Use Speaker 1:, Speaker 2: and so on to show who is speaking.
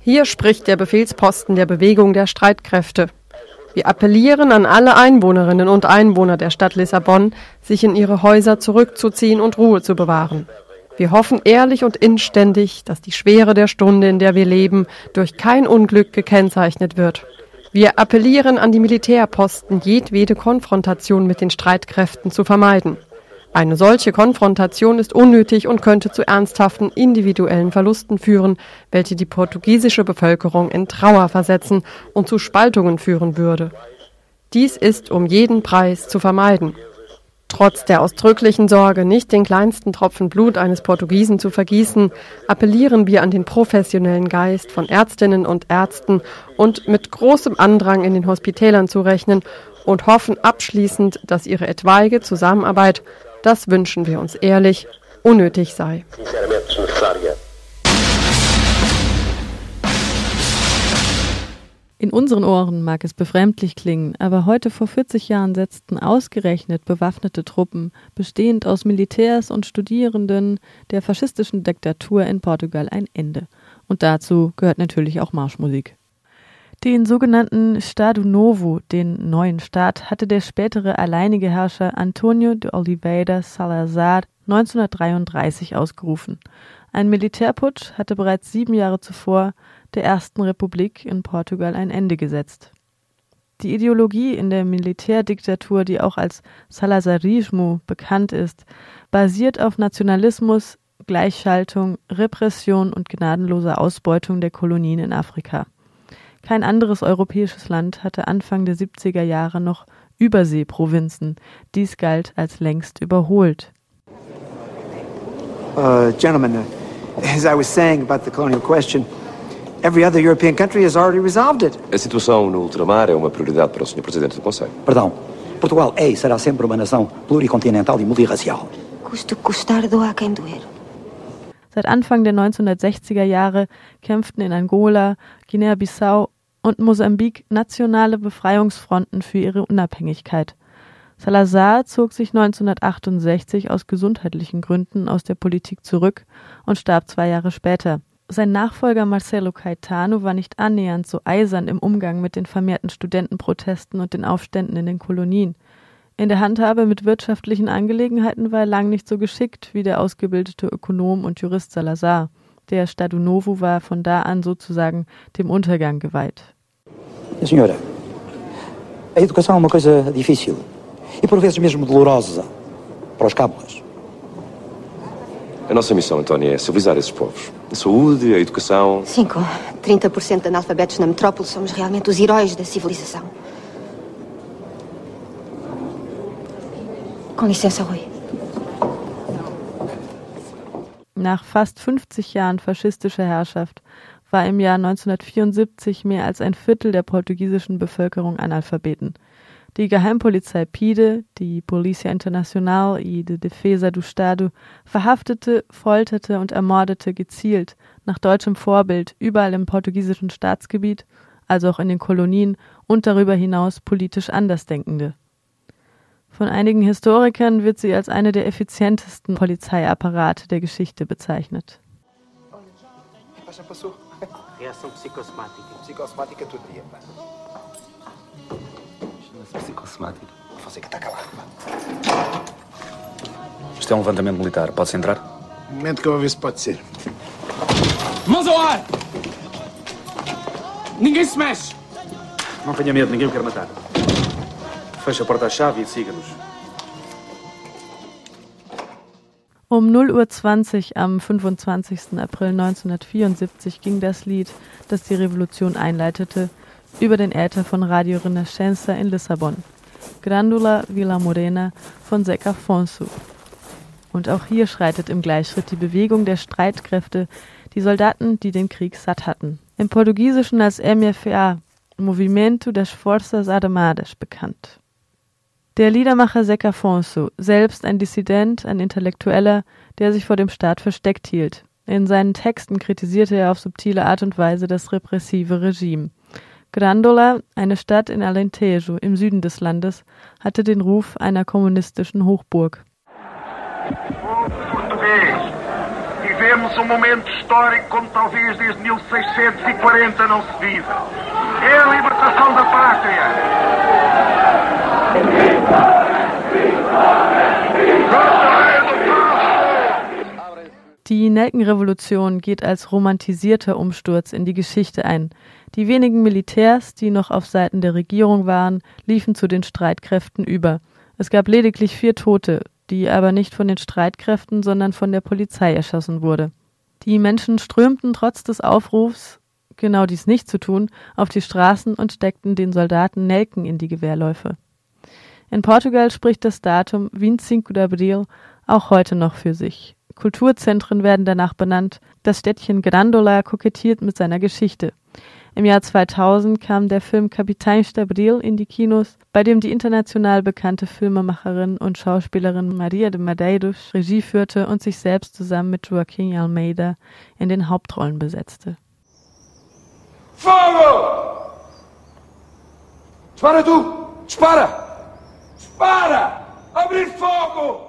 Speaker 1: Hier spricht der Befehlsposten der Bewegung der Streitkräfte. Wir appellieren an alle Einwohnerinnen und Einwohner der Stadt Lissabon, sich in ihre Häuser zurückzuziehen und Ruhe zu bewahren. Wir hoffen ehrlich und inständig, dass die Schwere der Stunde, in der wir leben, durch kein Unglück gekennzeichnet wird. Wir appellieren an die Militärposten, jedwede Konfrontation mit den Streitkräften zu vermeiden. Eine solche Konfrontation ist unnötig und könnte zu ernsthaften individuellen Verlusten führen, welche die portugiesische Bevölkerung in Trauer versetzen und zu Spaltungen führen würde. Dies ist um jeden Preis zu vermeiden. Trotz der ausdrücklichen Sorge, nicht den kleinsten Tropfen Blut eines Portugiesen zu vergießen, appellieren wir an den professionellen Geist von Ärztinnen und Ärzten und mit großem Andrang in den Hospitälern zu rechnen und hoffen abschließend, dass ihre etwaige Zusammenarbeit, das wünschen wir uns ehrlich, unnötig sei.
Speaker 2: In unseren Ohren mag es befremdlich klingen, aber heute vor 40 Jahren setzten ausgerechnet bewaffnete Truppen, bestehend aus Militärs und Studierenden der faschistischen Diktatur in Portugal ein Ende. Und dazu gehört natürlich auch Marschmusik. Den sogenannten Estado Novo, den neuen Staat, hatte der spätere alleinige Herrscher Antonio de Oliveira Salazar 1933 ausgerufen. Ein Militärputsch hatte bereits sieben Jahre zuvor der ersten Republik in Portugal ein Ende gesetzt. Die Ideologie in der Militärdiktatur, die auch als Salazarismo bekannt ist, basiert auf Nationalismus, Gleichschaltung, Repression und gnadenloser Ausbeutung der Kolonien in Afrika. Kein anderes europäisches Land hatte Anfang der 70er Jahre noch Überseeprovinzen. Dies galt als längst überholt.
Speaker 3: Uh, gentlemen, as I was saying about the colonial question, Every other European country has already resolved it.
Speaker 4: A situação no ultramar é uma prioridade para o Sr. Presidente do Conselho.
Speaker 5: Perdão. Portugal é e será sempre uma nação pluricontinental e multirracial.
Speaker 6: Custe custar doa quem doer.
Speaker 2: Seit Anfang der 1960er Jahre kämpften in Angola, Guinea-Bissau und Mosambik nationale Befreiungsfronten für ihre Unabhängigkeit. Salazar zog sich 1968 aus gesundheitlichen Gründen aus der Politik zurück und starb zwei Jahre später. Sein Nachfolger Marcelo Caetano war nicht annähernd so eisern im Umgang mit den vermehrten Studentenprotesten und den Aufständen in den Kolonien. In der Handhabe mit wirtschaftlichen Angelegenheiten war er lang nicht so geschickt wie der ausgebildete Ökonom und Jurist Salazar. Der Stado Novo war von da an sozusagen dem Untergang geweiht.
Speaker 5: Senhora, a educação é uma coisa difícil e por vezes mesmo dolorosa para os cabos.
Speaker 4: A nossa missão, Antónia, é civilizar esses povos. A saúde, a educação.
Speaker 6: Sim, com 30% de analfabetos na metrópole, somos realmente os heróis da civilização. Com licença, Rui.
Speaker 2: Nach fast 50 Jahren faschistischer Herrschaft war im Jahr 1974 mehr als ein Viertel der portugiesischen Bevölkerung Analphabeten. Die Geheimpolizei PIDE, die Polícia Internacional e de Defesa do Estado, verhaftete, folterte und ermordete gezielt, nach deutschem Vorbild, überall im portugiesischen Staatsgebiet, also auch in den Kolonien und darüber hinaus politisch Andersdenkende. Von einigen Historikern wird sie als eine der effizientesten Polizeiapparate der Geschichte bezeichnet.
Speaker 7: Reação
Speaker 3: dia, pá. Você que está calado, pá.
Speaker 8: Isto é um levantamento militar. Pode-se entrar?
Speaker 3: Um momento que eu vou ver se pode ser.
Speaker 7: Mãos ao ar! Ninguém se mexe!
Speaker 8: Não tenha medo, ninguém o quer matar. Feche a porta-chave e siga-nos.
Speaker 2: Um 0.20 Uhr am 25. April 1974 ging das Lied, das die Revolution einleitete, über den Äther von Radio Renascença in Lissabon. Grandula Vila Morena von Zeca Afonso. Und auch hier schreitet im Gleichschritt die Bewegung der Streitkräfte, die Soldaten, die den Krieg satt hatten. Im Portugiesischen als MFA, Movimento das Forças Armadas, bekannt. Der Liedermacher Zeca Afonso, selbst ein Dissident, ein Intellektueller, der sich vor dem Staat versteckt hielt. In seinen Texten kritisierte er auf subtile Art und Weise das repressive Regime. Grandola, eine Stadt in Alentejo im Süden des Landes, hatte den Ruf einer kommunistischen Hochburg.
Speaker 9: Vivemos momento histórico como talvez desde 1640 não se vive. É a libertação da pátria.
Speaker 2: Die Nelkenrevolution geht als romantisierter Umsturz in die Geschichte ein. Die wenigen Militärs, die noch auf Seiten der Regierung waren, liefen zu den Streitkräften über. Es gab lediglich vier Tote, die aber nicht von den Streitkräften, sondern von der Polizei erschossen wurde. Die Menschen strömten trotz des Aufrufs, genau dies nicht zu tun, auf die Straßen und steckten den Soldaten Nelken in die Gewehrläufe. In Portugal spricht das Datum 25 de Abril auch heute noch für sich. Kulturzentren werden danach benannt. Das Städtchen Grandola kokettiert mit seiner Geschichte. Im Jahr 2000 kam der Film Capitães de Abril in die Kinos, bei dem die international bekannte Filmemacherin und Schauspielerin Maria de Medeiros Regie führte und sich selbst zusammen mit Joaquim Almeida in den Hauptrollen besetzte.
Speaker 10: Fogo! Dispara tu! Dispara! Dispara! Abrir fogo!